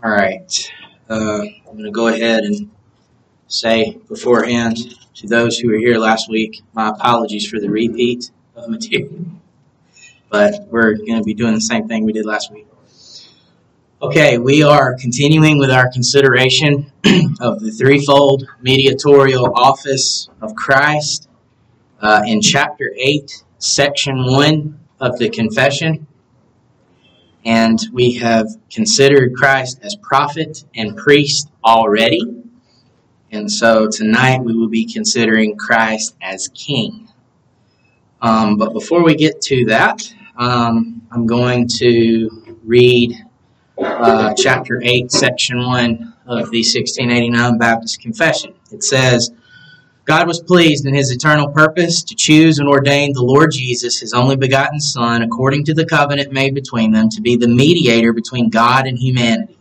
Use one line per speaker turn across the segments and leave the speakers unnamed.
All right. Uh, I'm going to go ahead and say beforehand to those who were here last week, my apologies for the repeat of material. But we're going to be doing the same thing we did last week. Okay, we are continuing with our consideration of the threefold mediatorial office of Christ uh, in chapter 8, section 1 of the confession and we have considered Christ as prophet and priest already. And so tonight we will be considering Christ as king. Um, but before we get to that, um, I'm going to read uh, chapter 8, section 1 of the 1689 Baptist Confession. It says, God was pleased in his eternal purpose to choose and ordain the Lord Jesus, his only begotten Son, according to the covenant made between them, to be the mediator between God and humanity.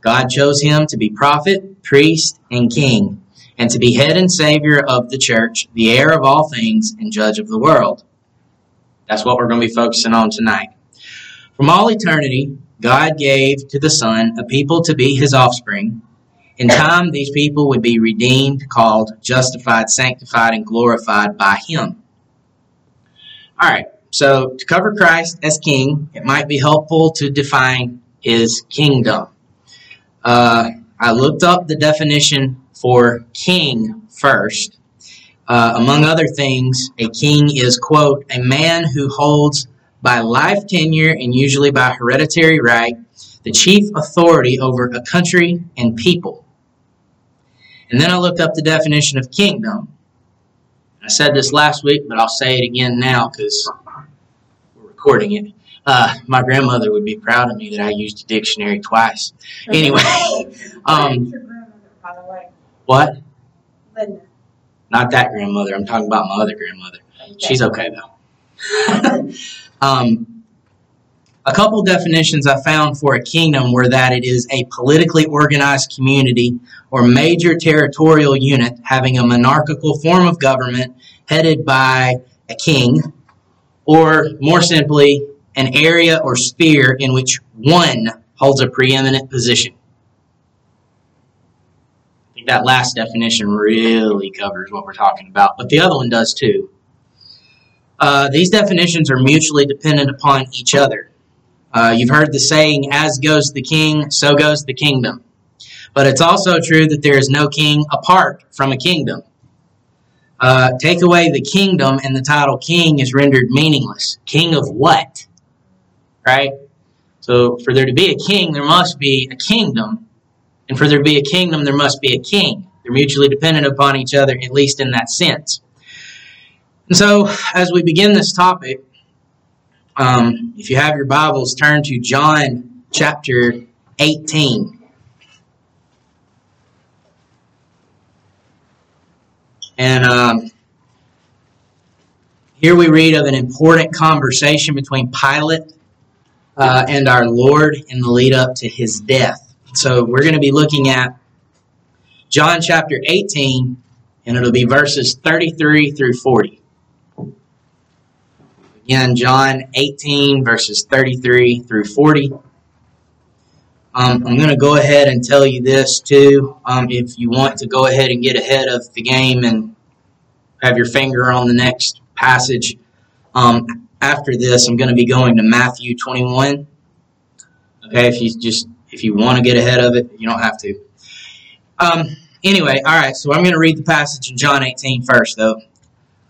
God chose him to be prophet, priest, and king, and to be head and savior of the church, the heir of all things, and judge of the world. That's what we're going to be focusing on tonight. From all eternity, God gave to the Son a people to be his offspring in time, these people would be redeemed, called, justified, sanctified, and glorified by Him. All right, so to cover Christ as King, it might be helpful to define His kingdom. Uh, I looked up the definition for king first. Uh, among other things, a king is, quote, a man who holds by life tenure and usually by hereditary right the chief authority over a country and people. And then I looked up the definition of kingdom. I said this last week, but I'll say it again now because we're recording it. Uh, my grandmother would be proud of me that I used a dictionary twice. Anyway, um, what?
Linda.
Not that grandmother. I'm talking about my other grandmother. She's okay though. um, a couple definitions I found for a kingdom were that it is a politically organized community or major territorial unit having a monarchical form of government headed by a king, or more simply, an area or sphere in which one holds a preeminent position. I think that last definition really covers what we're talking about, but the other one does too. Uh, these definitions are mutually dependent upon each other. Uh, you've heard the saying, as goes the king, so goes the kingdom. But it's also true that there is no king apart from a kingdom. Uh, take away the kingdom, and the title king is rendered meaningless. King of what? Right? So, for there to be a king, there must be a kingdom. And for there to be a kingdom, there must be a king. They're mutually dependent upon each other, at least in that sense. And so, as we begin this topic, um, if you have your Bibles, turn to John chapter 18. And um, here we read of an important conversation between Pilate uh, and our Lord in the lead up to his death. So we're going to be looking at John chapter 18, and it'll be verses 33 through 40. Again, John 18, verses 33 through 40. Um, I'm going to go ahead and tell you this too. Um, if you want to go ahead and get ahead of the game and have your finger on the next passage, um, after this, I'm going to be going to Matthew 21. Okay, if you just if you want to get ahead of it, you don't have to. Um, anyway, all right. So I'm going to read the passage in John 18 first, though.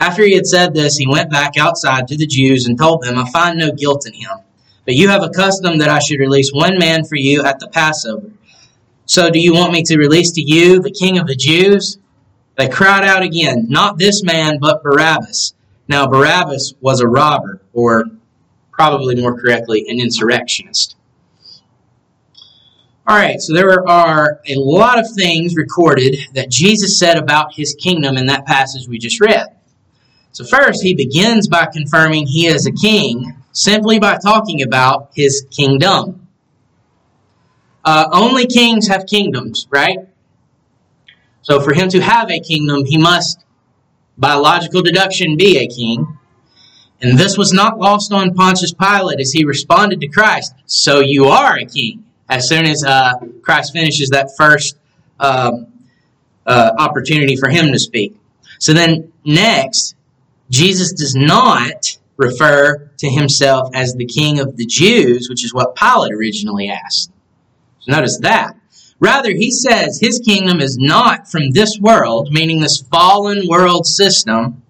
After he had said this, he went back outside to the Jews and told them, I find no guilt in him. But you have a custom that I should release one man for you at the Passover. So do you want me to release to you the king of the Jews? They cried out again, Not this man, but Barabbas. Now, Barabbas was a robber, or probably more correctly, an insurrectionist. All right, so there are a lot of things recorded that Jesus said about his kingdom in that passage we just read. So, first, he begins by confirming he is a king simply by talking about his kingdom. Uh, only kings have kingdoms, right? So, for him to have a kingdom, he must, by logical deduction, be a king. And this was not lost on Pontius Pilate as he responded to Christ, So you are a king. As soon as uh, Christ finishes that first um, uh, opportunity for him to speak. So then, next, Jesus does not refer to himself as the king of the Jews, which is what Pilate originally asked. So notice that. Rather, he says his kingdom is not from this world, meaning this fallen world system,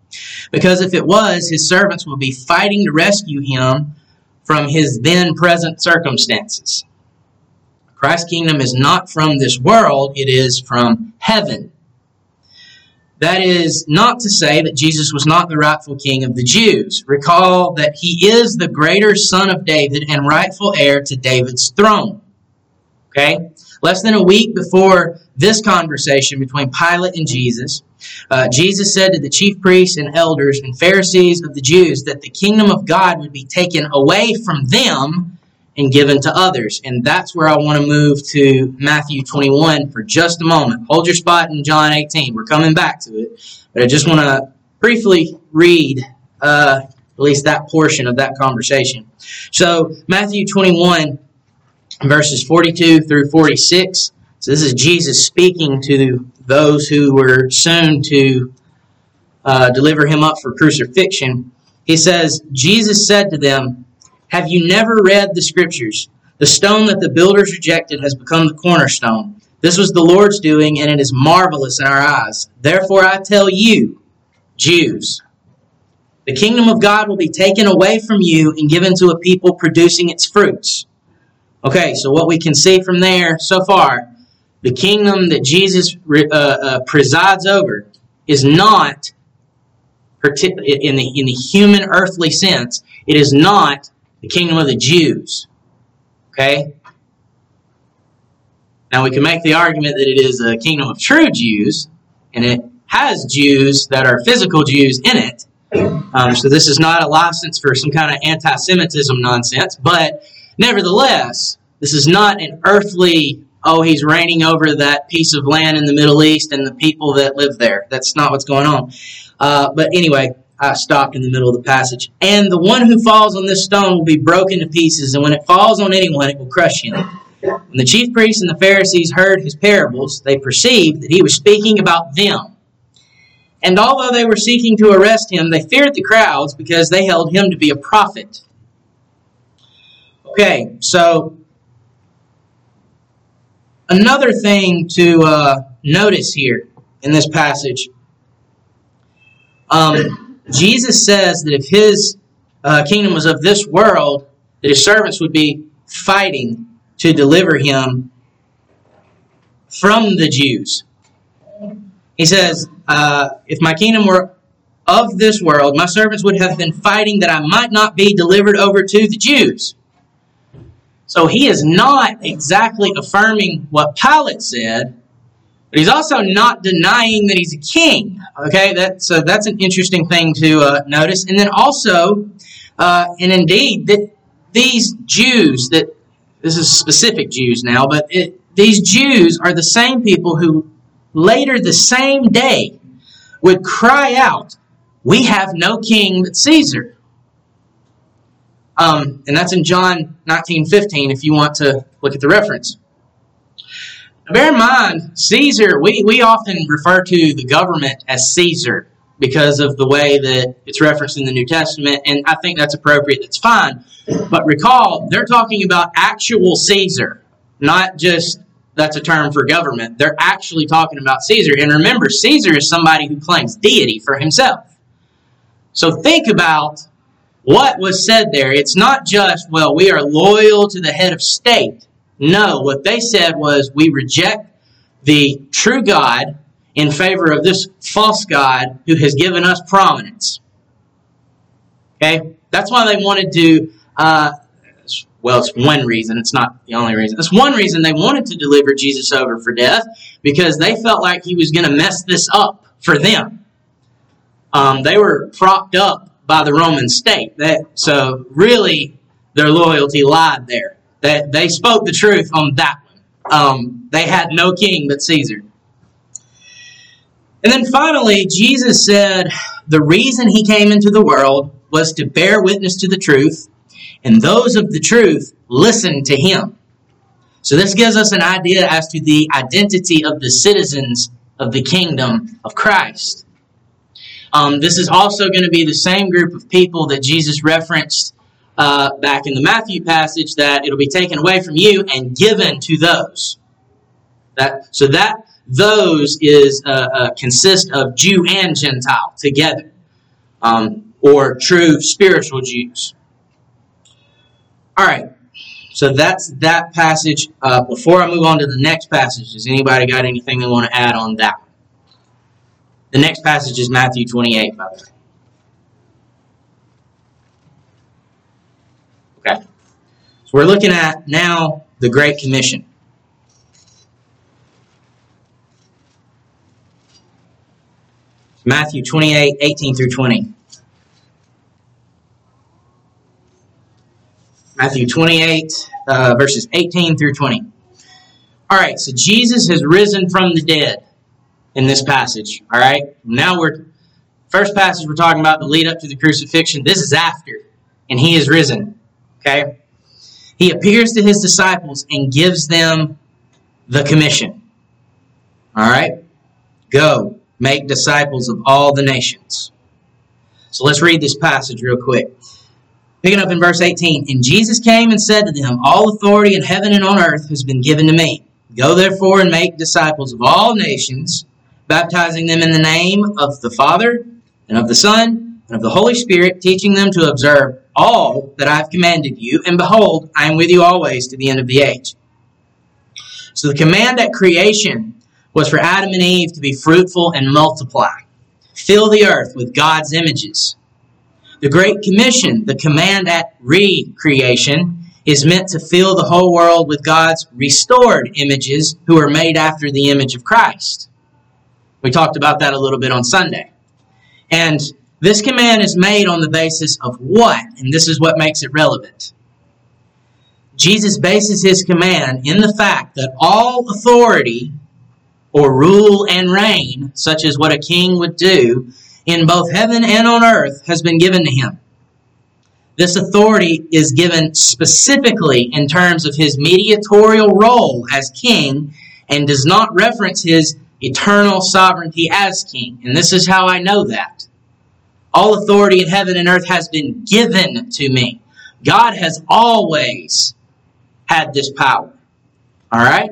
because if it was, his servants would be fighting to rescue him from his then present circumstances. Christ's kingdom is not from this world, it is from heaven. That is not to say that Jesus was not the rightful king of the Jews. Recall that he is the greater son of David and rightful heir to David's throne. Okay? Less than a week before this conversation between Pilate and Jesus, uh, Jesus said to the chief priests and elders and Pharisees of the Jews that the kingdom of God would be taken away from them and given to others. And that's where I want to move to Matthew 21 for just a moment. Hold your spot in John 18. We're coming back to it. But I just want to briefly read uh, at least that portion of that conversation. So, Matthew 21, verses 42 through 46. So, this is Jesus speaking to those who were soon to uh, deliver him up for crucifixion. He says, Jesus said to them, have you never read the scriptures? The stone that the builders rejected has become the cornerstone. This was the Lord's doing, and it is marvelous in our eyes. Therefore, I tell you, Jews, the kingdom of God will be taken away from you and given to a people producing its fruits. Okay, so what we can see from there so far, the kingdom that Jesus uh, uh, presides over is not, in the, in the human earthly sense, it is not the kingdom of the Jews. Okay? Now we can make the argument that it is a kingdom of true Jews, and it has Jews that are physical Jews in it. Um, so this is not a license for some kind of anti Semitism nonsense, but nevertheless, this is not an earthly, oh, he's reigning over that piece of land in the Middle East and the people that live there. That's not what's going on. Uh, but anyway, I stopped in the middle of the passage. And the one who falls on this stone will be broken to pieces, and when it falls on anyone, it will crush him. When the chief priests and the Pharisees heard his parables, they perceived that he was speaking about them. And although they were seeking to arrest him, they feared the crowds because they held him to be a prophet. Okay, so another thing to uh, notice here in this passage. Um, Jesus says that if his uh, kingdom was of this world, that his servants would be fighting to deliver him from the Jews. He says, uh, If my kingdom were of this world, my servants would have been fighting that I might not be delivered over to the Jews. So he is not exactly affirming what Pilate said, but he's also not denying that he's a king. Okay, that's so that's an interesting thing to uh, notice. And then also, uh, and indeed, that these Jews that this is specific Jews now, but it, these Jews are the same people who later the same day would cry out, "We have no king but Caesar." Um, and that's in John nineteen fifteen. If you want to look at the reference. Bear in mind, Caesar, we, we often refer to the government as Caesar because of the way that it's referenced in the New Testament, and I think that's appropriate, that's fine. But recall, they're talking about actual Caesar, not just that's a term for government. They're actually talking about Caesar. And remember, Caesar is somebody who claims deity for himself. So think about what was said there. It's not just, well, we are loyal to the head of state. No, what they said was we reject the true God in favor of this false God who has given us prominence. Okay? That's why they wanted to, uh, well, it's one reason. It's not the only reason. It's one reason they wanted to deliver Jesus over for death because they felt like he was going to mess this up for them. Um, they were propped up by the Roman state. That, so really, their loyalty lied there. That they spoke the truth on that one. Um, they had no king but Caesar. And then finally, Jesus said the reason he came into the world was to bear witness to the truth, and those of the truth listen to him. So this gives us an idea as to the identity of the citizens of the kingdom of Christ. Um, this is also going to be the same group of people that Jesus referenced uh, back in the Matthew passage that it'll be taken away from you and given to those. That so that those is uh, uh, consist of Jew and Gentile together, um, or true spiritual Jews. All right, so that's that passage. Uh, before I move on to the next passage, does anybody got anything they want to add on that? The next passage is Matthew 28, by the way. So we're looking at now the Great Commission. Matthew 28, 18 through 20. Matthew 28, uh, verses 18 through 20. All right, so Jesus has risen from the dead in this passage. All right, now we're first passage we're talking about the lead up to the crucifixion. This is after, and he is risen. Okay, he appears to his disciples and gives them the commission. All right, go make disciples of all the nations. So let's read this passage real quick. Picking up in verse 18. And Jesus came and said to them, All authority in heaven and on earth has been given to me. Go therefore and make disciples of all nations baptizing them in the name of the Father and of the Son and of the Holy Spirit, teaching them to observe all that I have commanded you. And behold, I am with you always to the end of the age. So the command at creation was for Adam and Eve to be fruitful and multiply, fill the earth with God's images. The Great Commission, the command at recreation, is meant to fill the whole world with God's restored images who are made after the image of Christ. We talked about that a little bit on Sunday. And this command is made on the basis of what? And this is what makes it relevant. Jesus bases his command in the fact that all authority or rule and reign, such as what a king would do, in both heaven and on earth has been given to him. This authority is given specifically in terms of his mediatorial role as king and does not reference his eternal sovereignty as king. And this is how I know that. All authority in heaven and earth has been given to me. God has always had this power. All right?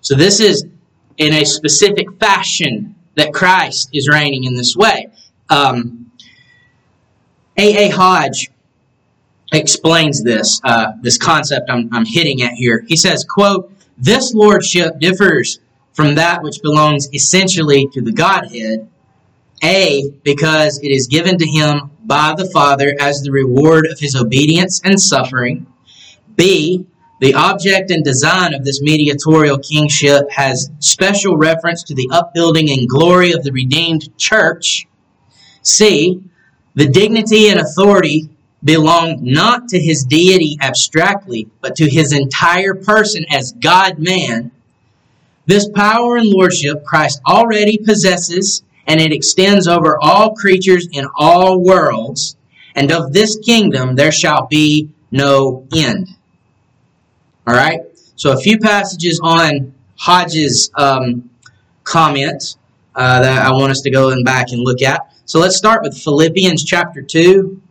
So this is in a specific fashion that Christ is reigning in this way. Um, A. A. Hodge explains this uh, this concept I'm, I'm hitting at here. He says, "quote This lordship differs from that which belongs essentially to the Godhead. A, because it is given to him by the Father as the reward of his obedience and suffering. B, the object and design of this mediatorial kingship has special reference to the upbuilding and glory of the redeemed church. C, the dignity and authority belong not to his deity abstractly, but to his entire person as God man this power and lordship Christ already possesses, and it extends over all creatures in all worlds. And of this kingdom there shall be no end. All right? So, a few passages on Hodge's um, uh, that I want us to go and back and look at. So, let's start with Philippians chapter 2.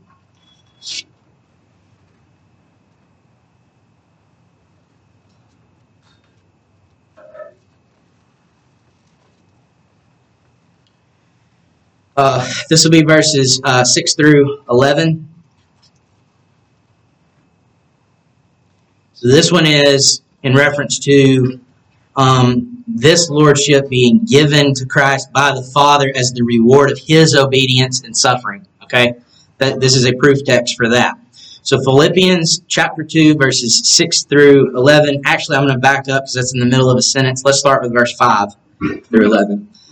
Uh, this will be verses uh, 6 through 11. So this one is in reference to um, this lordship being given to Christ by the Father as the reward of his obedience and suffering. Okay? That this is a proof text for that. So Philippians chapter 2, verses 6 through 11. Actually, I'm going to back up because that's in the middle of a sentence. Let's start with verse 5 through 11.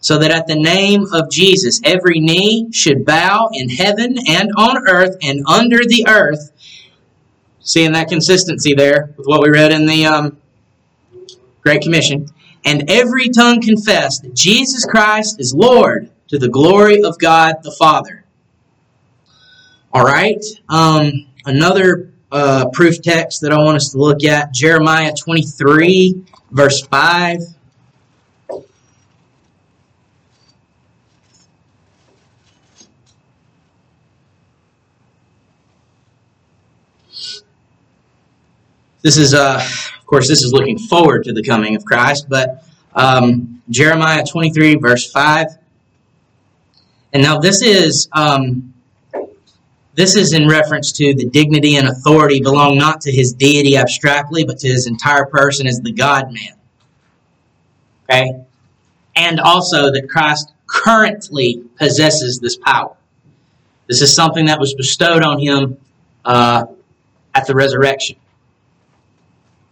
so that at the name of Jesus every knee should bow in heaven and on earth and under the earth. Seeing that consistency there with what we read in the um, Great Commission. And every tongue confess that Jesus Christ is Lord to the glory of God the Father. All right. Um, another uh, proof text that I want us to look at Jeremiah 23, verse 5. This is, uh, of course, this is looking forward to the coming of Christ, but um, Jeremiah 23, verse 5. And now this is um, this is in reference to the dignity and authority belong not to his deity abstractly, but to his entire person as the God man. Okay? And also that Christ currently possesses this power. This is something that was bestowed on him uh, at the resurrection.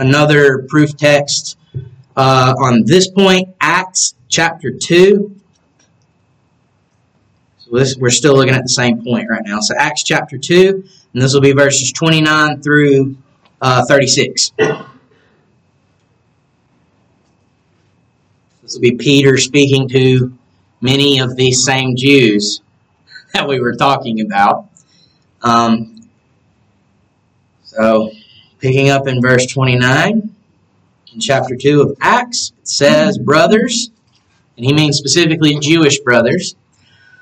another proof text uh, on this point, Acts chapter 2. So this, we're still looking at the same point right now. So Acts chapter 2, and this will be verses 29 through uh, 36. This will be Peter speaking to many of these same Jews that we were talking about. Um, so, picking up in verse 29 in chapter 2 of Acts, it says, Brothers, and he means specifically Jewish brothers,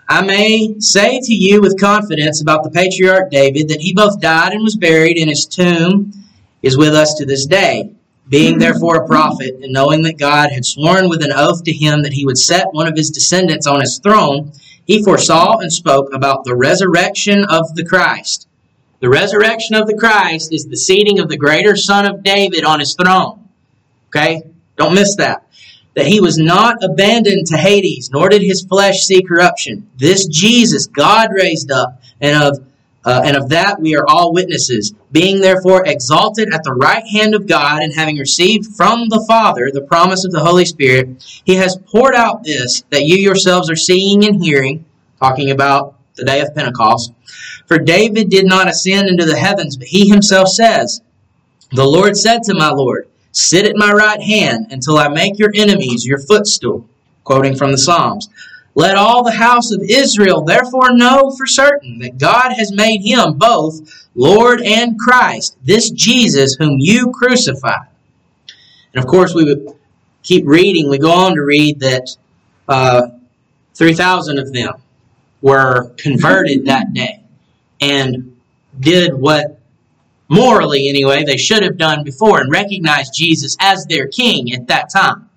I may say to you with confidence about the patriarch David that he both died and was buried, and his tomb is with us to this day. Being therefore a prophet, and knowing that God had sworn with an oath to him that he would set one of his descendants on his throne, he foresaw and spoke about the resurrection of the Christ. The resurrection of the Christ is the seating of the greater Son of David on his throne. Okay? Don't miss that. That he was not abandoned to Hades, nor did his flesh see corruption. This Jesus God raised up, and of uh, and of that we are all witnesses. Being therefore exalted at the right hand of God, and having received from the Father the promise of the Holy Spirit, he has poured out this that you yourselves are seeing and hearing, talking about the day of Pentecost. For David did not ascend into the heavens, but he himself says, The Lord said to my Lord, Sit at my right hand until I make your enemies your footstool. Quoting from the Psalms. Let all the house of Israel therefore know for certain that God has made him both Lord and Christ, this Jesus whom you crucified. And of course, we would keep reading. We go on to read that uh, 3,000 of them were converted that day and did what morally anyway, they should have done before and recognized Jesus as their king at that time.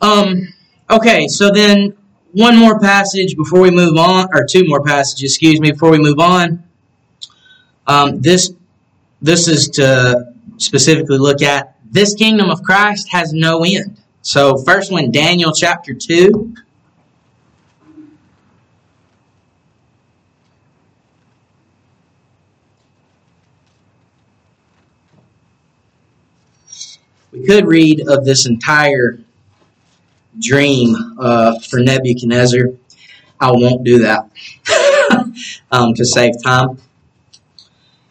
Um, okay, so then one more passage before we move on, or two more passages, excuse me, before we move on. Um, this this is to specifically look at this kingdom of Christ has no end. So first one, Daniel chapter two. Could read of this entire dream uh, for Nebuchadnezzar. I won't do that um, to save time.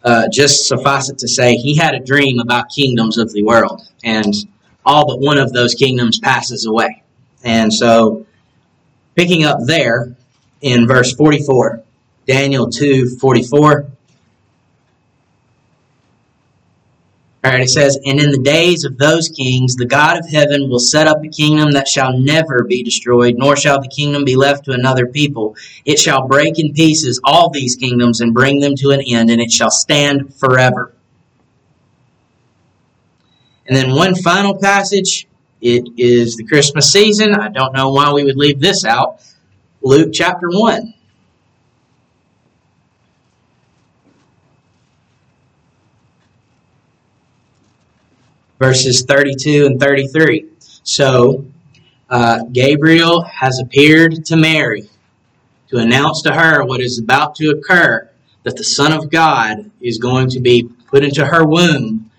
Uh, just suffice it to say, he had a dream about kingdoms of the world, and all but one of those kingdoms passes away. And so, picking up there in verse 44, Daniel 2 44. All right, it says, And in the days of those kings, the God of heaven will set up a kingdom that shall never be destroyed, nor shall the kingdom be left to another people. It shall break in pieces all these kingdoms and bring them to an end, and it shall stand forever. And then one final passage. It is the Christmas season. I don't know why we would leave this out. Luke chapter 1. Verses 32 and 33. So, uh, Gabriel has appeared to Mary to announce to her what is about to occur that the Son of God is going to be put into her womb.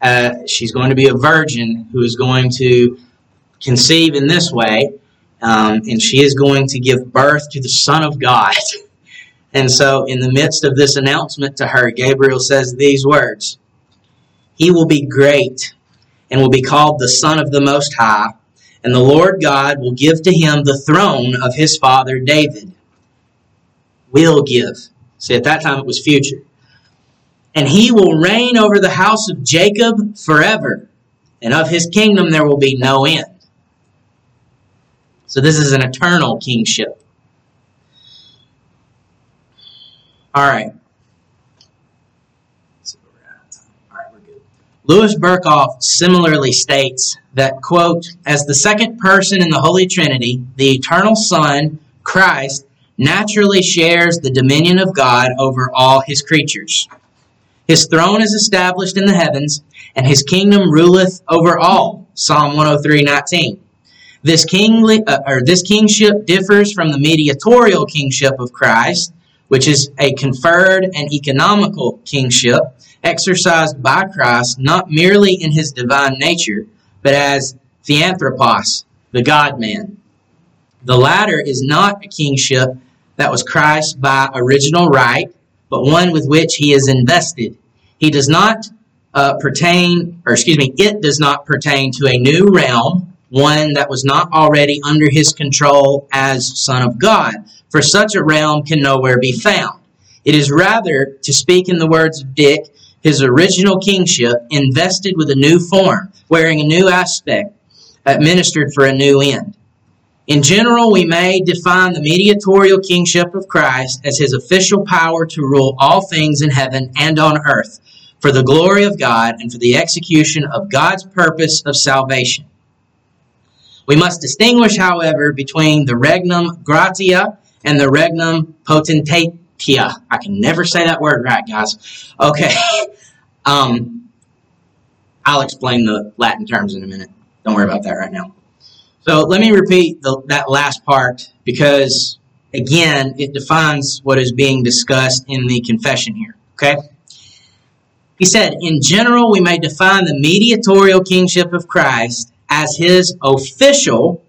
Uh, she's going to be a virgin who is going to conceive in this way, um, and she is going to give birth to the Son of God. and so, in the midst of this announcement to her, Gabriel says these words he will be great and will be called the Son of the Most High, and the Lord God will give to him the throne of his father David. Will give. See, at that time it was future. And he will reign over the house of Jacob forever, and of his kingdom there will be no end. So this is an eternal kingship. All right. Louis Berkhof similarly states that, quote, as the second person in the Holy Trinity, the eternal Son, Christ, naturally shares the dominion of God over all his creatures. His throne is established in the heavens, and his kingdom ruleth over all. Psalm 103:19. This kingly uh, or this kingship differs from the mediatorial kingship of Christ, which is a conferred and economical kingship exercised by Christ not merely in his divine nature, but as theanthropos, the God man. The latter is not a kingship that was Christ by original right, but one with which he is invested. He does not uh, pertain, or excuse me, it does not pertain to a new realm, one that was not already under his control as Son of God, for such a realm can nowhere be found. It is rather, to speak in the words of Dick, his original kingship invested with a new form, wearing a new aspect, administered for a new end. In general, we may define the mediatorial kingship of Christ as his official power to rule all things in heaven and on earth for the glory of God and for the execution of God's purpose of salvation. We must distinguish, however, between the regnum gratia and the regnum potentate Tia. I can never say that word right, guys. Okay. um, I'll explain the Latin terms in a minute. Don't worry about that right now. So let me repeat the, that last part because, again, it defines what is being discussed in the confession here. Okay? He said, in general, we may define the mediatorial kingship of Christ as his official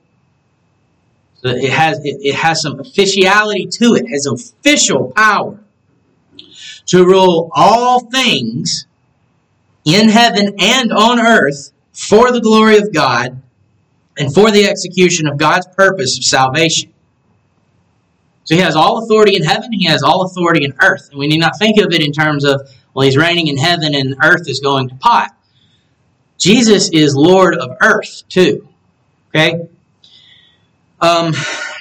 it has it, it has some officiality to it, has official power to rule all things in heaven and on earth for the glory of God and for the execution of God's purpose of salvation. So he has all authority in heaven, he has all authority in earth. And we need not think of it in terms of, well, he's reigning in heaven and earth is going to pot. Jesus is Lord of earth too. Okay? Um,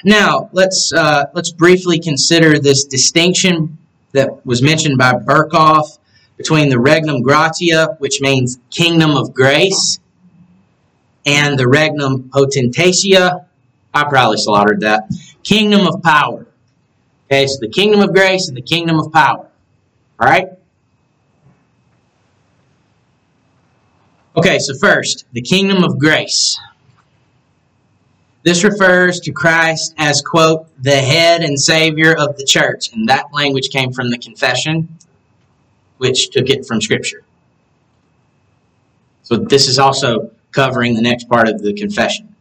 now let's uh, let's briefly consider this distinction that was mentioned by Berkhof between the regnum gratia, which means kingdom of grace, and the regnum potentatia. I probably slaughtered that. Kingdom of power. Okay, so the kingdom of grace and the kingdom of power. All right? Okay, so first, the kingdom of grace. This refers to Christ as, quote, the head and savior of the church. And that language came from the confession, which took it from Scripture. So this is also covering the next part of the confession.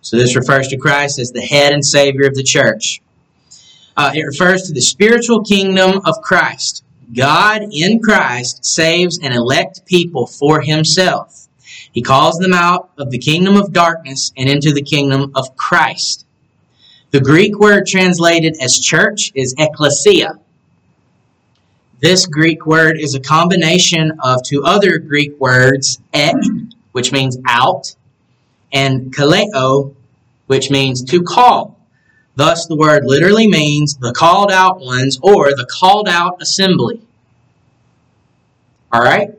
So this refers to Christ as the head and Savior of the church. Uh, it refers to the spiritual kingdom of Christ. God in Christ saves and elect people for himself. He calls them out of the kingdom of darkness and into the kingdom of Christ. The Greek word translated as church is ecclesia. This Greek word is a combination of two other Greek words, ek, which means out, and kaleo, which means to call. Thus, the word literally means the called out ones or the called out assembly. All right?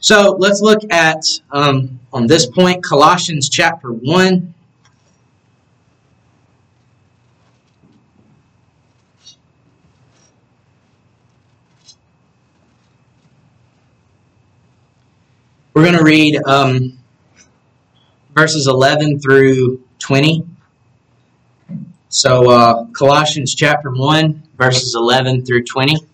So let's look at, um, on this point, Colossians chapter 1. We're going to read um, verses 11 through 20. So, uh, Colossians chapter 1, verses 11 through 20.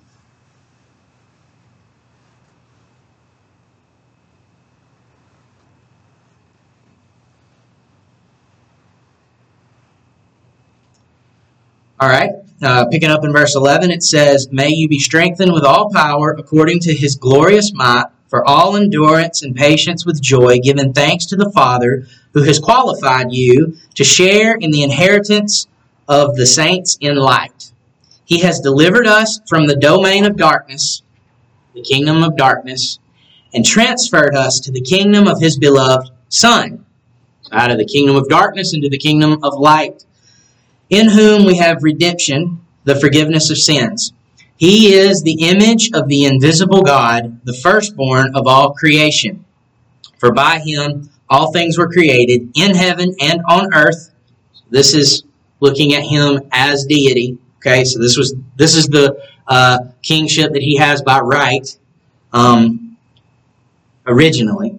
All right, uh, picking up in verse 11, it says, May you be strengthened with all power according to his glorious might, for all endurance and patience with joy, giving thanks to the Father who has qualified you to share in the inheritance of the saints in light. He has delivered us from the domain of darkness, the kingdom of darkness, and transferred us to the kingdom of his beloved Son, out of the kingdom of darkness into the kingdom of light, in whom we have redemption, the forgiveness of sins. He is the image of the invisible God, the firstborn of all creation. For by him all things were created in heaven and on earth. This is looking at him as deity. Okay, so this was this is the uh, kingship that he has by right um, originally.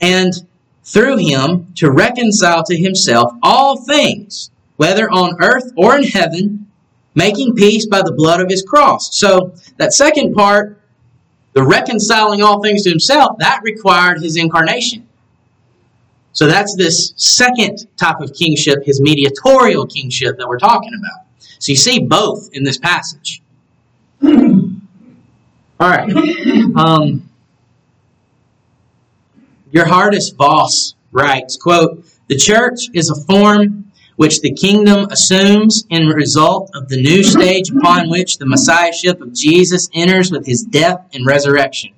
and through him to reconcile to himself all things, whether on earth or in heaven, making peace by the blood of his cross. So that second part, the reconciling all things to himself, that required his incarnation. So that's this second type of kingship, his mediatorial kingship that we're talking about. So you see both in this passage. All right. Um, Geerhardus Vos writes, quote, the church is a form which the kingdom assumes in result of the new stage upon which the messiahship of Jesus enters with his death and resurrection.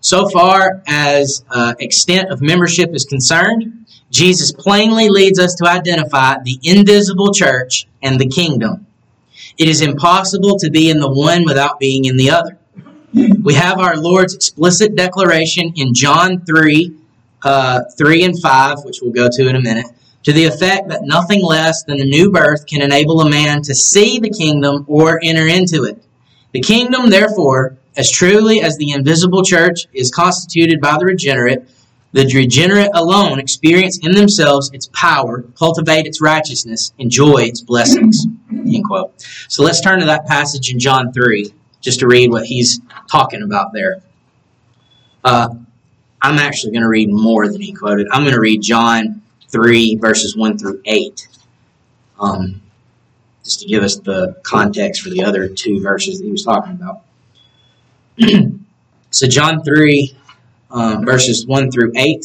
So far as uh, extent of membership is concerned, Jesus plainly leads us to identify the invisible church and the kingdom. It is impossible to be in the one without being in the other. We have our Lord's explicit declaration in John 3, uh, 3 and 5, which we'll go to in a minute, to the effect that nothing less than the new birth can enable a man to see the kingdom or enter into it. The kingdom, therefore, as truly as the invisible church is constituted by the regenerate, the regenerate alone experience in themselves its power, cultivate its righteousness, enjoy its blessings. End quote. So let's turn to that passage in John 3, just to read what he's talking about there. Uh, I'm actually going to read more than he quoted. I'm going to read John 3, verses 1 through 8. Um, just to give us the context for the other two verses that he was talking about. so, John 3, um, verses 1 through 8.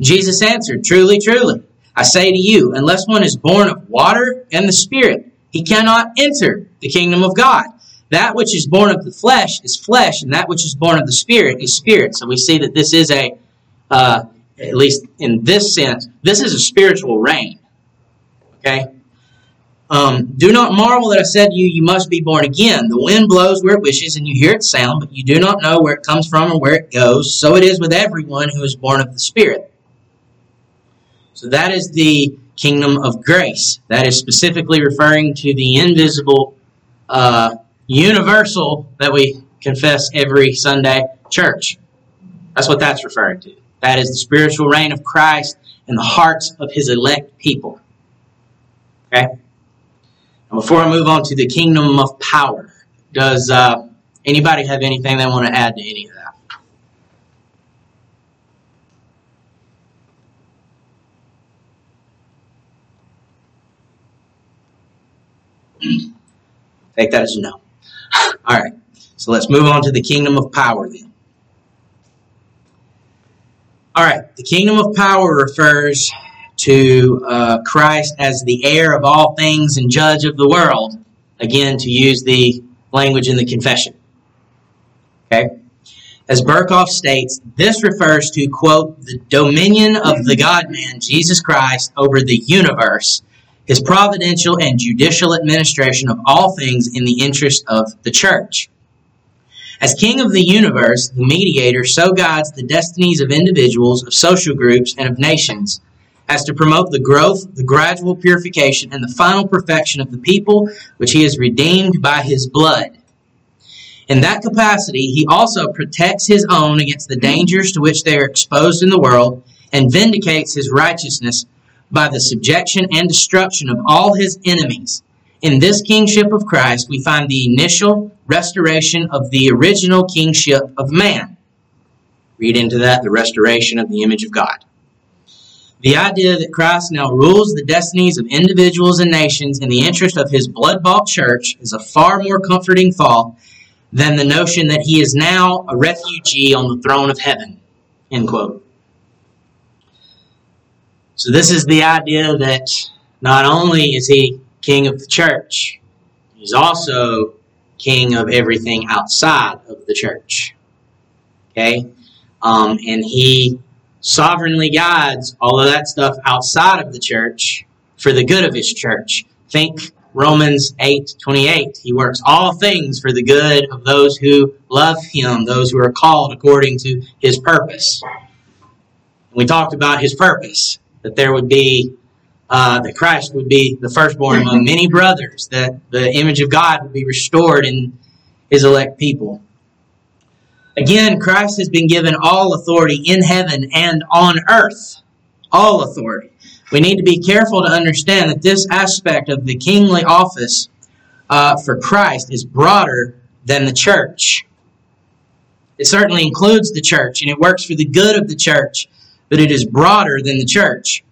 Jesus answered, Truly, truly, I say to you, unless one is born of water and the Spirit, he cannot enter the kingdom of God. That which is born of the flesh is flesh, and that which is born of the Spirit is spirit. So we see that this is a, uh, at least in this sense, this is a spiritual reign. Okay? Um, do not marvel that I said to you, you must be born again. The wind blows where it wishes, and you hear its sound, but you do not know where it comes from or where it goes. So it is with everyone who is born of the Spirit. So that is the kingdom of grace. That is specifically referring to the invisible, uh, universal that we confess every Sunday church. That's what that's referring to. That is the spiritual reign of Christ in the hearts of his elect people. Okay? Before I move on to the kingdom of power, does uh, anybody have anything they want to add to any of that? Take that as a no. All right. So let's move on to the kingdom of power then. All right. The kingdom of power refers to uh, Christ as the heir of all things and judge of the world. Again, to use the language in the confession. Okay? As Berkhof states, this refers to, quote, the dominion of the God man, Jesus Christ, over the universe his providential and judicial administration of all things in the interest of the church. As king of the universe, the mediator so guides the destinies of individuals, of social groups, and of nations as to promote the growth, the gradual purification, and the final perfection of the people which he has redeemed by his blood. In that capacity, he also protects his own against the dangers to which they are exposed in the world and vindicates his righteousness by the subjection and destruction of all his enemies. In this kingship of Christ, we find the initial restoration of the original kingship of man. Read into that the restoration of the image of God. The idea that Christ now rules the destinies of individuals and nations in the interest of his blood bought church is a far more comforting thought than the notion that he is now a refugee on the throne of heaven. End quote. So this is the idea that not only is he king of the church, he's also king of everything outside of the church. Okay? Um, and he sovereignly guides all of that stuff outside of the church for the good of his church. Think Romans 8 28. He works all things for the good of those who love him, those who are called according to his purpose. We talked about his purpose that there would be uh, that Christ would be the firstborn among many brothers, that the image of God would be restored in his elect people. Again, Christ has been given all authority in heaven and on earth. All authority. We need to be careful to understand that this aspect of the kingly office uh, for Christ is broader than the church. It certainly includes the church and it works for the good of the church but it is broader than the church.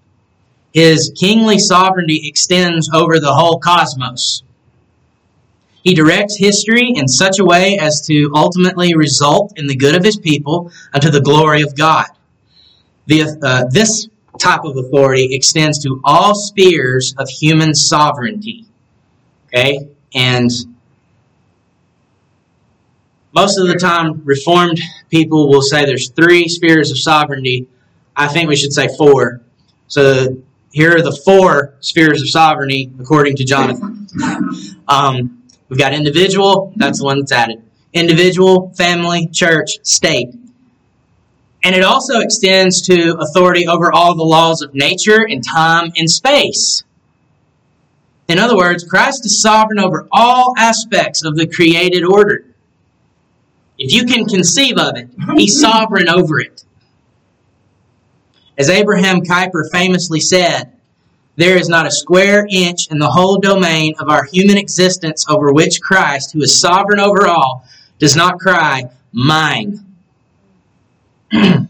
His kingly sovereignty extends over the whole cosmos. He directs history in such a way as to ultimately result in the good of his people unto the glory of God. The, uh, this type of authority extends to all spheres of human sovereignty. Okay? And most of the time, Reformed people will say there's three spheres of sovereignty I think we should say four. So here are the four spheres of sovereignty according to Jonathan. Um, we've got individual, that's the one that's added. Individual, family, church, state. And it also extends to authority over all the laws of nature and time and space. In other words, Christ is sovereign over all aspects of the created order. If you can conceive of it, He's sovereign over it. As Abraham Kuyper famously said, there is not a square inch in the whole domain of our human existence over which Christ, who is sovereign over all, does not cry, Mine.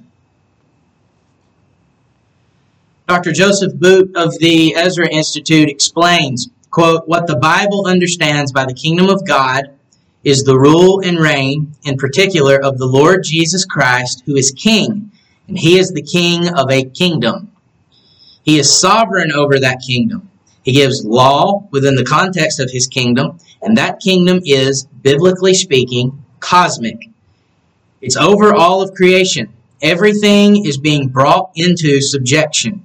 Dr. Joseph Boot of the Ezra Institute explains quote, what the Bible understands by the kingdom of God is the rule and reign, in particular, of the Lord Jesus Christ, who is king, he is the king of a kingdom. He is sovereign over that kingdom. He gives law within the context of his kingdom, and that kingdom is, biblically speaking, cosmic. It's over all of creation. Everything is being brought into subjection.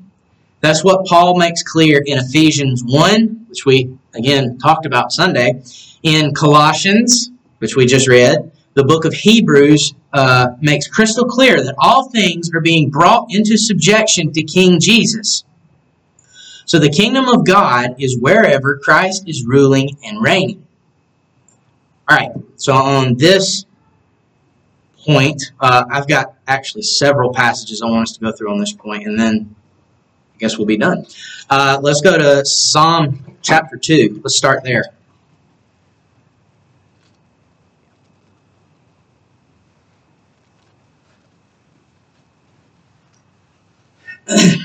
That's what Paul makes clear in Ephesians 1, which we, again, talked about Sunday, in Colossians, which we just read, the book of Hebrews uh, makes crystal clear that all things are being brought into subjection to King Jesus. So the kingdom of God is wherever Christ is ruling and reigning. All right, so on this point, uh, I've got actually several passages I want us to go through on this point, and then I guess we'll be done. Uh, let's go to Psalm chapter 2. Let's start there. I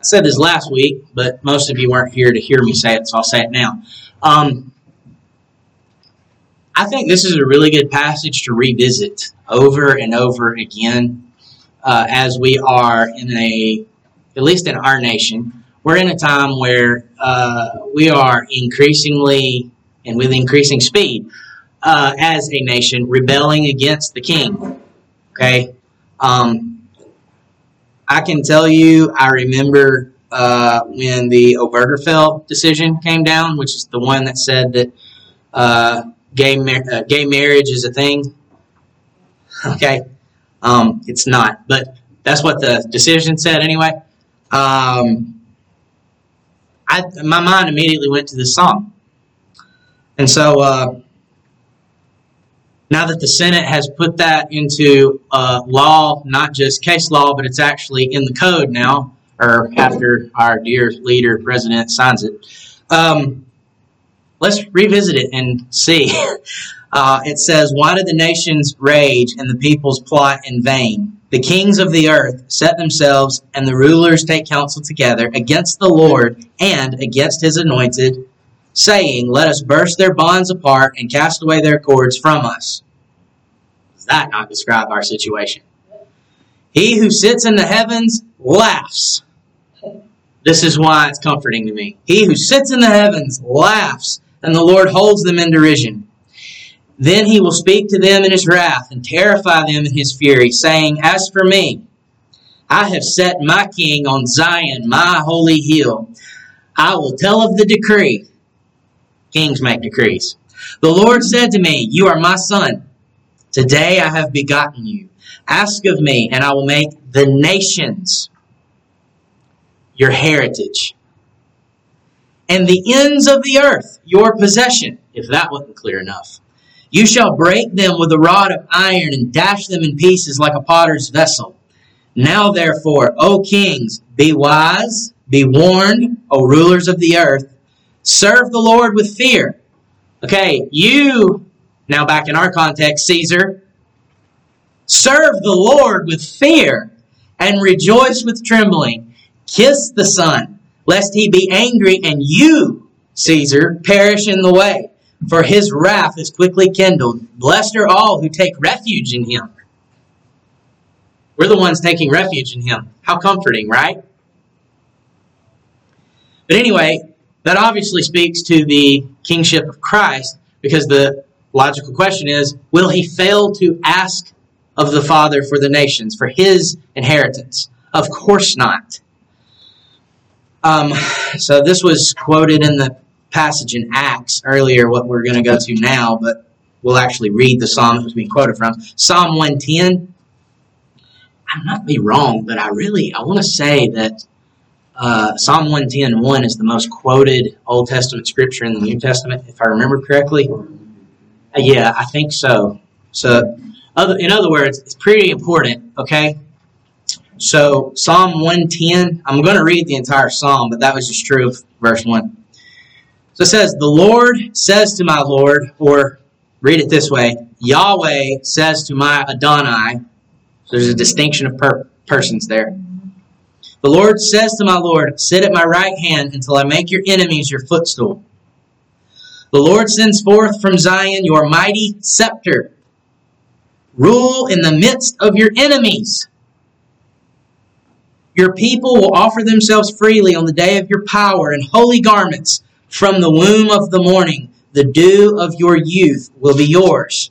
said this last week, but most of you weren't here to hear me say it, so I'll say it now. Um, I think this is a really good passage to revisit over and over again uh, as we are in a, at least in our nation, we're in a time where uh, we are increasingly and with increasing speed uh, as a nation rebelling against the king. Okay? Um, I can tell you, I remember uh, when the Obergefell decision came down, which is the one that said that uh, gay mar- uh, gay marriage is a thing. Okay, um, it's not, but that's what the decision said anyway. Um, I, my mind immediately went to this song, and so uh, now that the Senate has put that into uh, law, not just case law, but it's actually in the code now, or after our dear leader, president, signs it, um, let's revisit it and see. Uh, it says, Why do the nations rage and the peoples plot in vain? The kings of the earth set themselves, and the rulers take counsel together against the Lord and against his anointed saying, Let us burst their bonds apart and cast away their cords from us. Does that not describe our situation? He who sits in the heavens laughs. This is why it's comforting to me. He who sits in the heavens laughs, and the Lord holds them in derision. Then he will speak to them in his wrath and terrify them in his fury, saying, As for me, I have set my king on Zion, my holy hill. I will tell of the decree. Kings make decrees. The Lord said to me, You are my son. Today I have begotten you. Ask of me, and I will make the nations your heritage, and the ends of the earth your possession, if that wasn't clear enough. You shall break them with a rod of iron and dash them in pieces like a potter's vessel. Now, therefore, O kings, be wise, be warned, O rulers of the earth. Serve the Lord with fear. Okay, you, now back in our context, Caesar, serve the Lord with fear and rejoice with trembling. Kiss the Son, lest he be angry and you, Caesar, perish in the way. For his wrath is quickly kindled. Blessed are all who take refuge in him. We're the ones taking refuge in him. How comforting, right? But anyway, that obviously speaks to the kingship of Christ because the logical question is will he fail to ask of the Father for the nations, for his inheritance? Of course not. Um, so this was quoted in the passage in Acts earlier, what we're going to go to now, but we'll actually read the psalm that was being quoted from. Psalm 110. I might be wrong, but I really I want to say that uh, Psalm 110 1 is the most quoted Old Testament scripture in the New Testament, if I remember correctly. Uh, yeah, I think so. So, other, in other words, it's pretty important, okay? So, Psalm 110, I'm going to read the entire psalm, but that was just true of verse 1. So it says, The Lord says to my Lord, or read it this way Yahweh says to my Adonai, so there's a distinction of per- persons there. The Lord says to my Lord, Sit at my right hand until I make your enemies your footstool. The Lord sends forth from Zion your mighty scepter. Rule in the midst of your enemies. Your people will offer themselves freely on the day of your power in holy garments from the womb of the morning. The dew of your youth will be yours.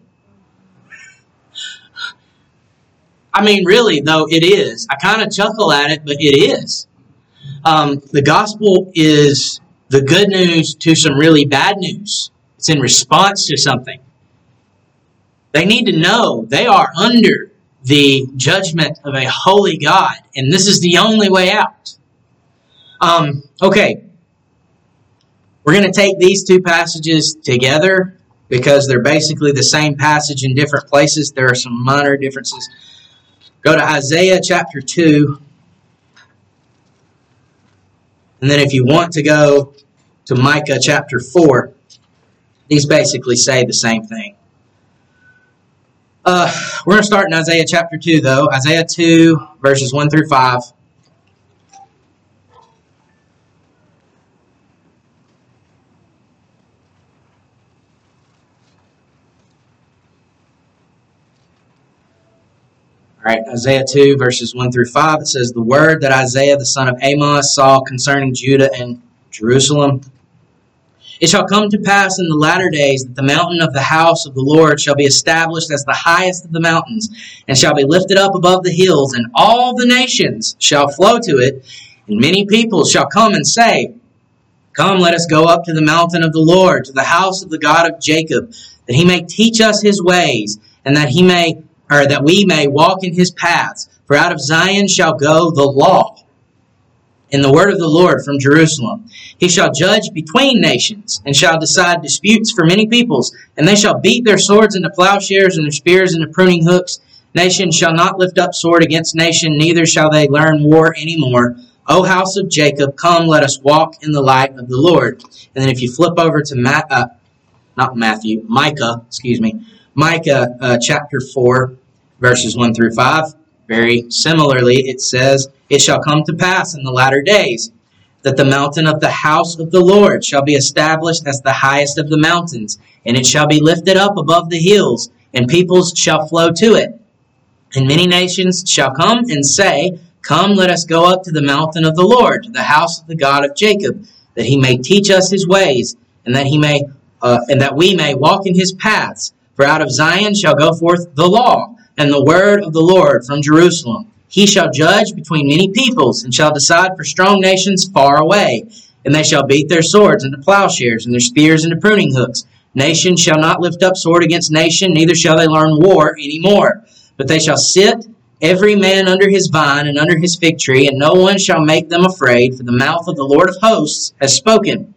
I mean, really, though, it is. I kind of chuckle at it, but it is. Um, the gospel is the good news to some really bad news. It's in response to something. They need to know they are under the judgment of a holy God, and this is the only way out. Um, okay, we're going to take these two passages together because they're basically the same passage in different places. There are some minor differences. Go to Isaiah chapter 2. And then if you want to go to Micah chapter 4, these basically say the same thing. Uh, we're going to start in Isaiah chapter 2, though. Isaiah 2, verses 1 through 5. Right, Isaiah 2, verses 1 through 5. It says, The word that Isaiah the son of Amos saw concerning Judah and Jerusalem it shall come to pass in the latter days that the mountain of the house of the Lord shall be established as the highest of the mountains, and shall be lifted up above the hills, and all the nations shall flow to it, and many people shall come and say, Come, let us go up to the mountain of the Lord, to the house of the God of Jacob, that he may teach us his ways, and that he may or that we may walk in his paths. For out of Zion shall go the law in the word of the Lord from Jerusalem. He shall judge between nations, and shall decide disputes for many peoples, and they shall beat their swords into plowshares and their spears into pruning hooks. Nation shall not lift up sword against nation, neither shall they learn war any more. O house of Jacob, come, let us walk in the light of the Lord. And then if you flip over to Ma- uh, not Matthew, Micah, excuse me, Micah uh, chapter 4, verses 1 through 5. Very similarly, it says, It shall come to pass in the latter days that the mountain of the house of the Lord shall be established as the highest of the mountains, and it shall be lifted up above the hills, and peoples shall flow to it. And many nations shall come and say, Come, let us go up to the mountain of the Lord, to the house of the God of Jacob, that he may teach us his ways, and that he may, uh, and that we may walk in his paths. For out of Zion shall go forth the law and the word of the Lord from Jerusalem. He shall judge between many peoples, and shall decide for strong nations far away. And they shall beat their swords into plowshares, and their spears into pruning hooks. Nation shall not lift up sword against nation, neither shall they learn war any more. But they shall sit every man under his vine and under his fig tree, and no one shall make them afraid, for the mouth of the Lord of hosts has spoken.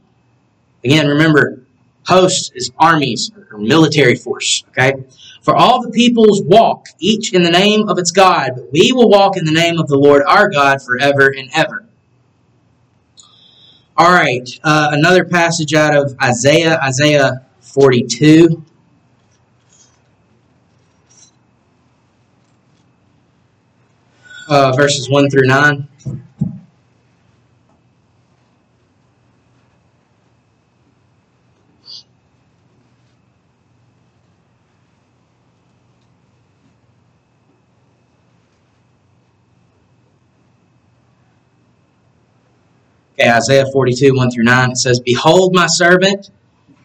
Again, remember, hosts is armies or military force, okay? For all the peoples walk, each in the name of its God, but we will walk in the name of the Lord our God forever and ever. All right, uh, another passage out of Isaiah, Isaiah 42. Uh, verses 1 through 9. Okay, Isaiah 42, 1 through 9, it says, Behold my servant,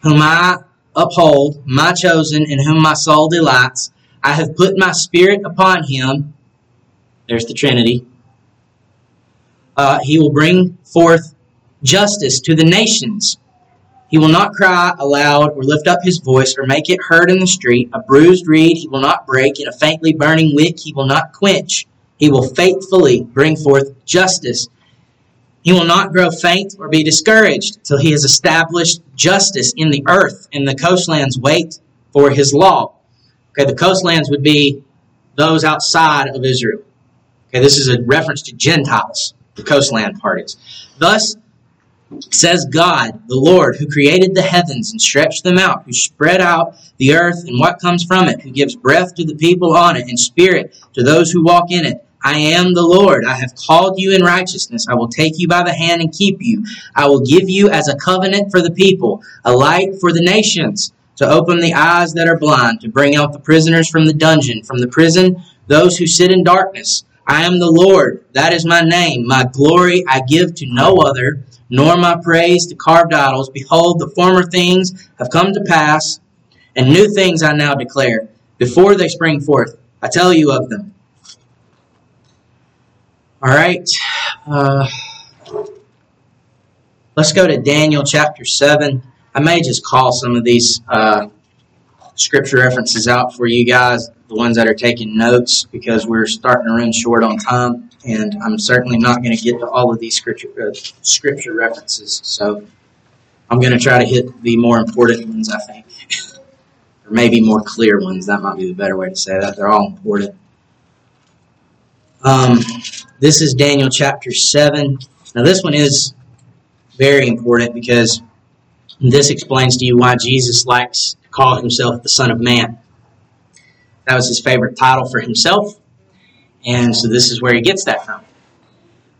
whom I uphold, my chosen, in whom my soul delights. I have put my spirit upon him. There's the Trinity. Uh, he will bring forth justice to the nations. He will not cry aloud or lift up his voice or make it heard in the street. A bruised reed he will not break, and a faintly burning wick he will not quench. He will faithfully bring forth justice He will not grow faint or be discouraged till he has established justice in the earth, and the coastlands wait for his law. Okay, the coastlands would be those outside of Israel. Okay, this is a reference to Gentiles, the coastland parties. Thus, says God, the Lord, who created the heavens and stretched them out, who spread out the earth and what comes from it, who gives breath to the people on it and spirit to those who walk in it. I am the Lord. I have called you in righteousness. I will take you by the hand and keep you. I will give you as a covenant for the people, a light for the nations, to open the eyes that are blind, to bring out the prisoners from the dungeon, from the prison, those who sit in darkness. I am the Lord. That is my name. My glory I give to no other, nor my praise to carved idols. Behold, the former things have come to pass, and new things I now declare. Before they spring forth, I tell you of them. All right. Uh, let's go to Daniel chapter 7. I may just call some of these uh, scripture references out for you guys, the ones that are taking notes, because we're starting to run short on time, and I'm certainly not going to get to all of these scripture, uh, scripture references. So I'm going to try to hit the more important ones, I think, or maybe more clear ones. That might be the better way to say that. They're all important. Um, this is Daniel chapter 7. Now, this one is very important because this explains to you why Jesus likes to call himself the Son of Man. That was his favorite title for himself, and so this is where he gets that from.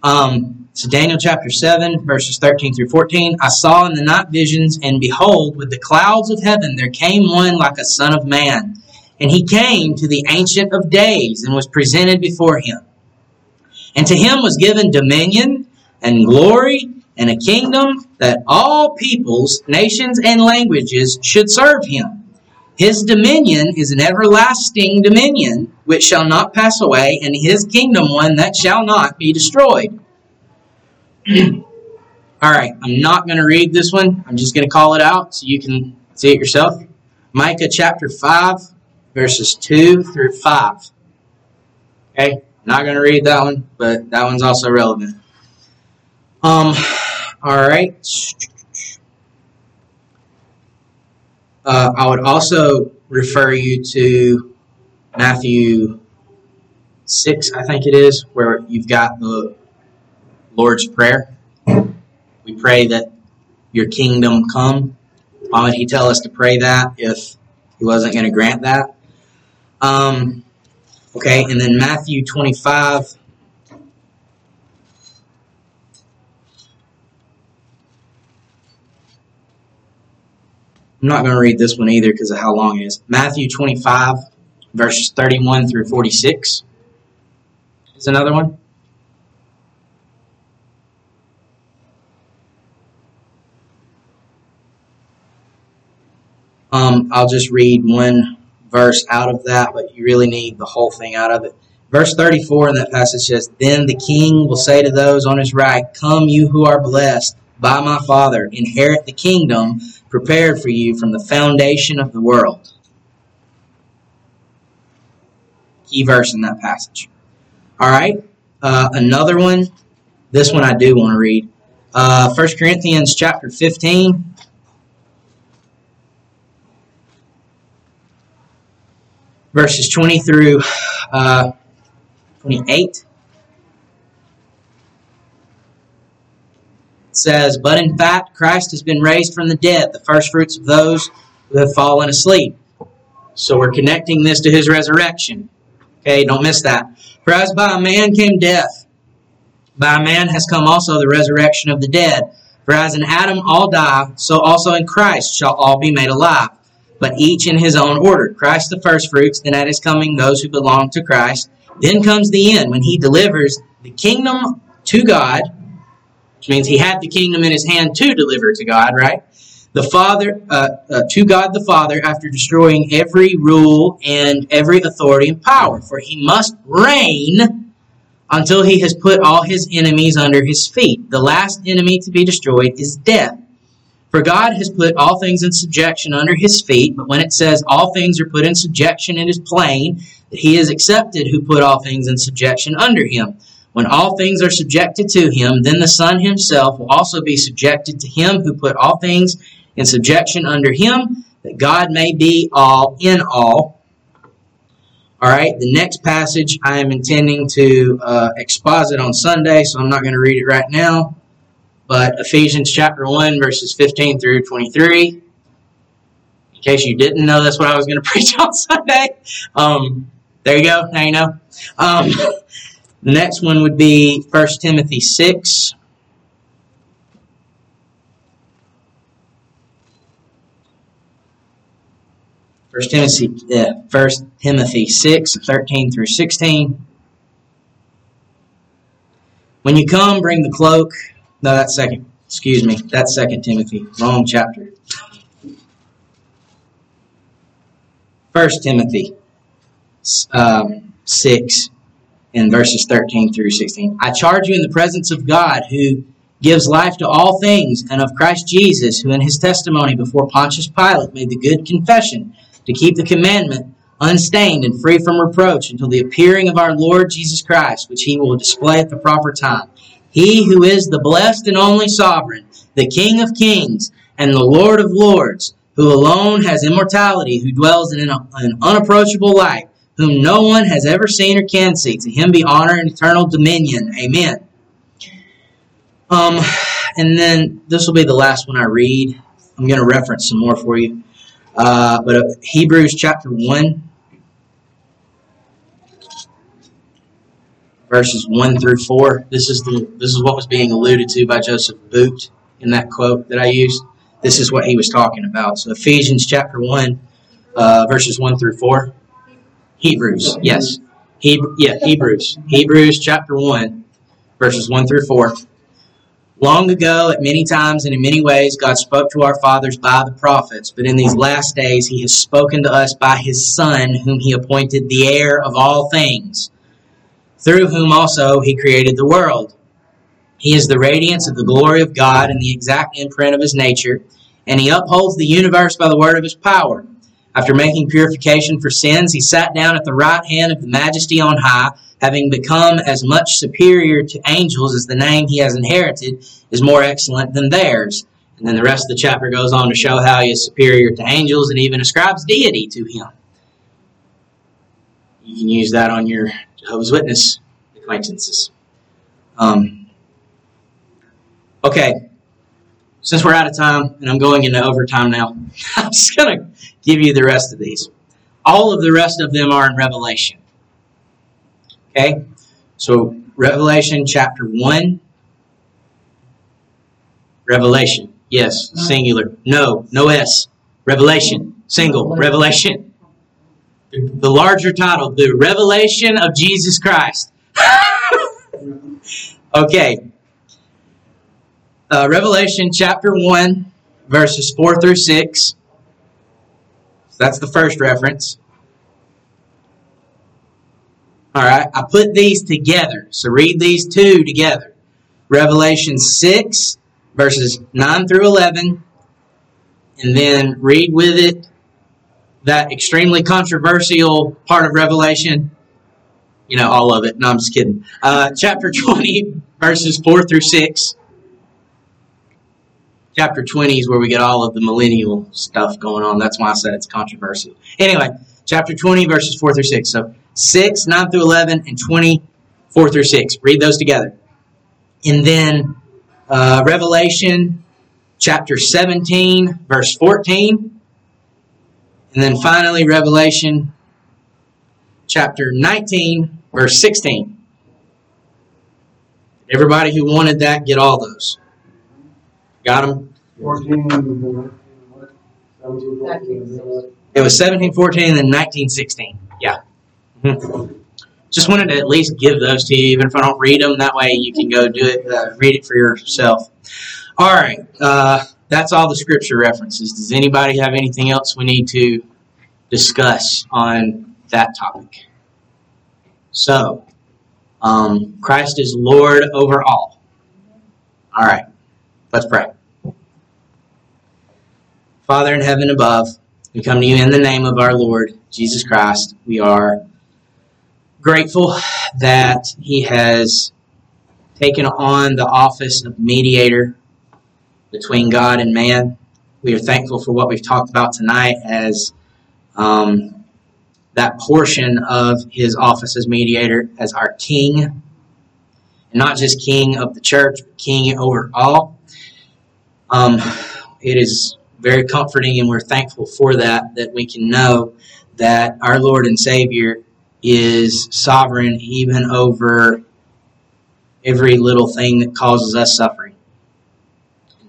Um, so, Daniel chapter 7, verses 13 through 14 I saw in the night visions, and behold, with the clouds of heaven there came one like a Son of Man. And he came to the Ancient of Days and was presented before him. And to him was given dominion and glory and a kingdom that all peoples, nations, and languages should serve him. His dominion is an everlasting dominion which shall not pass away, and his kingdom one that shall not be destroyed. All right, I'm not going to read this one. I'm just going to call it out so you can see it yourself. Micah chapter 5, verses 2 through 5. Okay? Not going to read that one, but that one's also relevant. Um, all right. Uh, I would also refer you to Matthew 6, I think it is, where you've got the Lord's Prayer. We pray that your kingdom come. Why would he tell us to pray that if he wasn't going to grant that? Um, Okay, and then Matthew 25. I'm not going to read this one either because of how long it is. Matthew 25, verses 31 through 46 is another one. Um, I'll just read one verse out of that, but you really need the whole thing out of it. Verse 34 in that passage says, Then the king will say to those on his right, Come, you who are blessed by my Father, inherit the kingdom prepared for you from the foundation of the world. Key verse in that passage. All right, uh, another one. This one I do want to read. Uh, 1 Corinthians chapter 15, verses 20 through uh, 28. It says, But in fact, Christ has been raised from the dead, the first fruits of those who have fallen asleep. So we're connecting this to his resurrection. Okay, don't miss that. For as by a man came death, by a man has come also the resurrection of the dead. For as in Adam all die, so also in Christ shall all be made alive but each in his own order. Christ the first fruits, then at his coming those who belong to Christ. Then comes the end when he delivers the kingdom to God, which means he had the kingdom in his hand to deliver to God, right? The Father, uh, uh, to God the Father, after destroying every rule and every authority and power, for he must reign until he has put all his enemies under his feet. The last enemy to be destroyed is death. For God has put all things in subjection under his feet, but when it says all things are put in subjection, it is plain that he is accepted who put all things in subjection under him. When all things are subjected to him, then the Son himself will also be subjected to him who put all things in subjection under him, that God may be all in all. All right, the next passage I am intending to uh, exposit on Sunday, so I'm not going to read it right now. But Ephesians chapter 1, verses 15 through 23. In case you didn't know, that's what I was going to preach on Sunday. Um, there you go. Now you know. Um, the next one would be 1 Timothy 6. First Timothy, uh, First Timothy 6, 13 through 16. When you come, bring the cloak. No, that's second. Excuse me. That's second Timothy. Wrong chapter. First Timothy um, 6 in verses 13 through 16. I charge you in the presence of God who gives life to all things and of Christ Jesus who in his testimony before Pontius Pilate made the good confession to keep the commandment unstained and free from reproach until the appearing of our Lord Jesus Christ, which he will display at the proper time. He who is the blessed and only sovereign, the King of kings, and the Lord of lords, who alone has immortality, who dwells in an unapproachable light, whom no one has ever seen or can see. To him be honor and eternal dominion. Amen. Um, and then this will be the last one I read. I'm going to reference some more for you. Uh, but Hebrews chapter 1, verses 1 through 4. This is the this is what was being alluded to by Joseph Boot in that quote that I used. This is what he was talking about. So Ephesians chapter 1, uh, verses 1 through 4. Hebrews, yes. Hebrew, yeah, Hebrews. Hebrews chapter 1, verses 1 through 4. Long ago, at many times and in many ways, God spoke to our fathers by the prophets, but in these last days, He has spoken to us by His Son, whom He appointed the heir of all things, through whom also He created the world. He is the radiance of the glory of God and the exact imprint of His nature, and He upholds the universe by the word of His power. After making purification for sins, He sat down at the right hand of the Majesty on high having become as much superior to angels as the name he has inherited is more excellent than theirs. And then the rest of the chapter goes on to show how he is superior to angels and even ascribes deity to him. You can use that on your Jehovah's Witness acquaintances. Um, okay, since we're out of time and I'm going into overtime now, I'm just going to give you the rest of these. All of the rest of them are in Revelation. Okay? So, Revelation chapter 1. Revelation. Yes, singular. No, no S. Revelation. Single. Revelation. The larger title, The Revelation of Jesus Christ. okay. Uh, Revelation chapter 1, verses 4 through 6. That's the first reference. All right, I put these together. So read these two together. Revelation 6, verses 9 through 11, and then read with it that extremely controversial part of Revelation. You know, all of it. No, I'm just kidding. Uh, chapter 20, verses 4 through 6. Chapter 20 is where we get all of the millennial stuff going on. That's why I said it's controversial. Anyway, chapter 20, verses 4 through 6. So 6, 9 through 11, and 20, 4 through 6. Read those together. And then uh, Revelation chapter 17, verse 14. And then finally, Revelation chapter 19, verse 16. Everybody who wanted that, get all those. Got them? 14, It was 17, 14, and then 19, 16. Yeah. Just wanted to at least give those to you, even if I don't read them. That way you can go do it, uh, read it for yourself. All right, uh, that's all the scripture references. Does anybody have anything else we need to discuss on that topic? So, um, Christ is Lord over all. All right, let's pray. Father in heaven above, we come to you in the name of our Lord Jesus Christ. We are grateful that He has taken on the office of mediator between God and man. We are thankful for what we've talked about tonight as um, that portion of his office as mediator, as our king, and not just king of the church, but king over all. Um, it is very comforting, and we're thankful for that, that we can know that our Lord and Savior is sovereign even over every little thing that causes us suffering.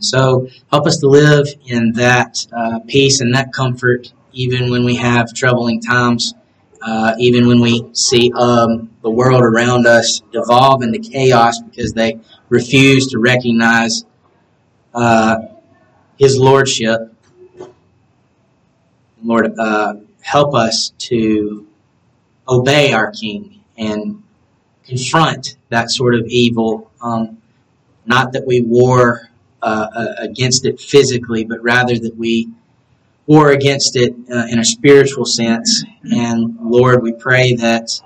So help us to live in that uh, peace and that comfort even when we have troubling times, uh, even when we see um, the world around us devolve into chaos because they refuse to recognize uh, His Lordship. Lord, uh, help us to obey our King and confront that sort of evil. Um, not that we war uh, uh, against it physically, but rather that we war against it uh, in a spiritual sense. And Lord, we pray that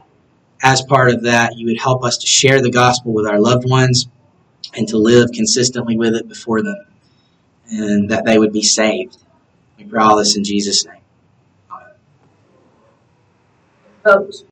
as part of that, you would help us to share the gospel with our loved ones and to live consistently with it before them, and that they would be saved. We pray all this in Jesus' name.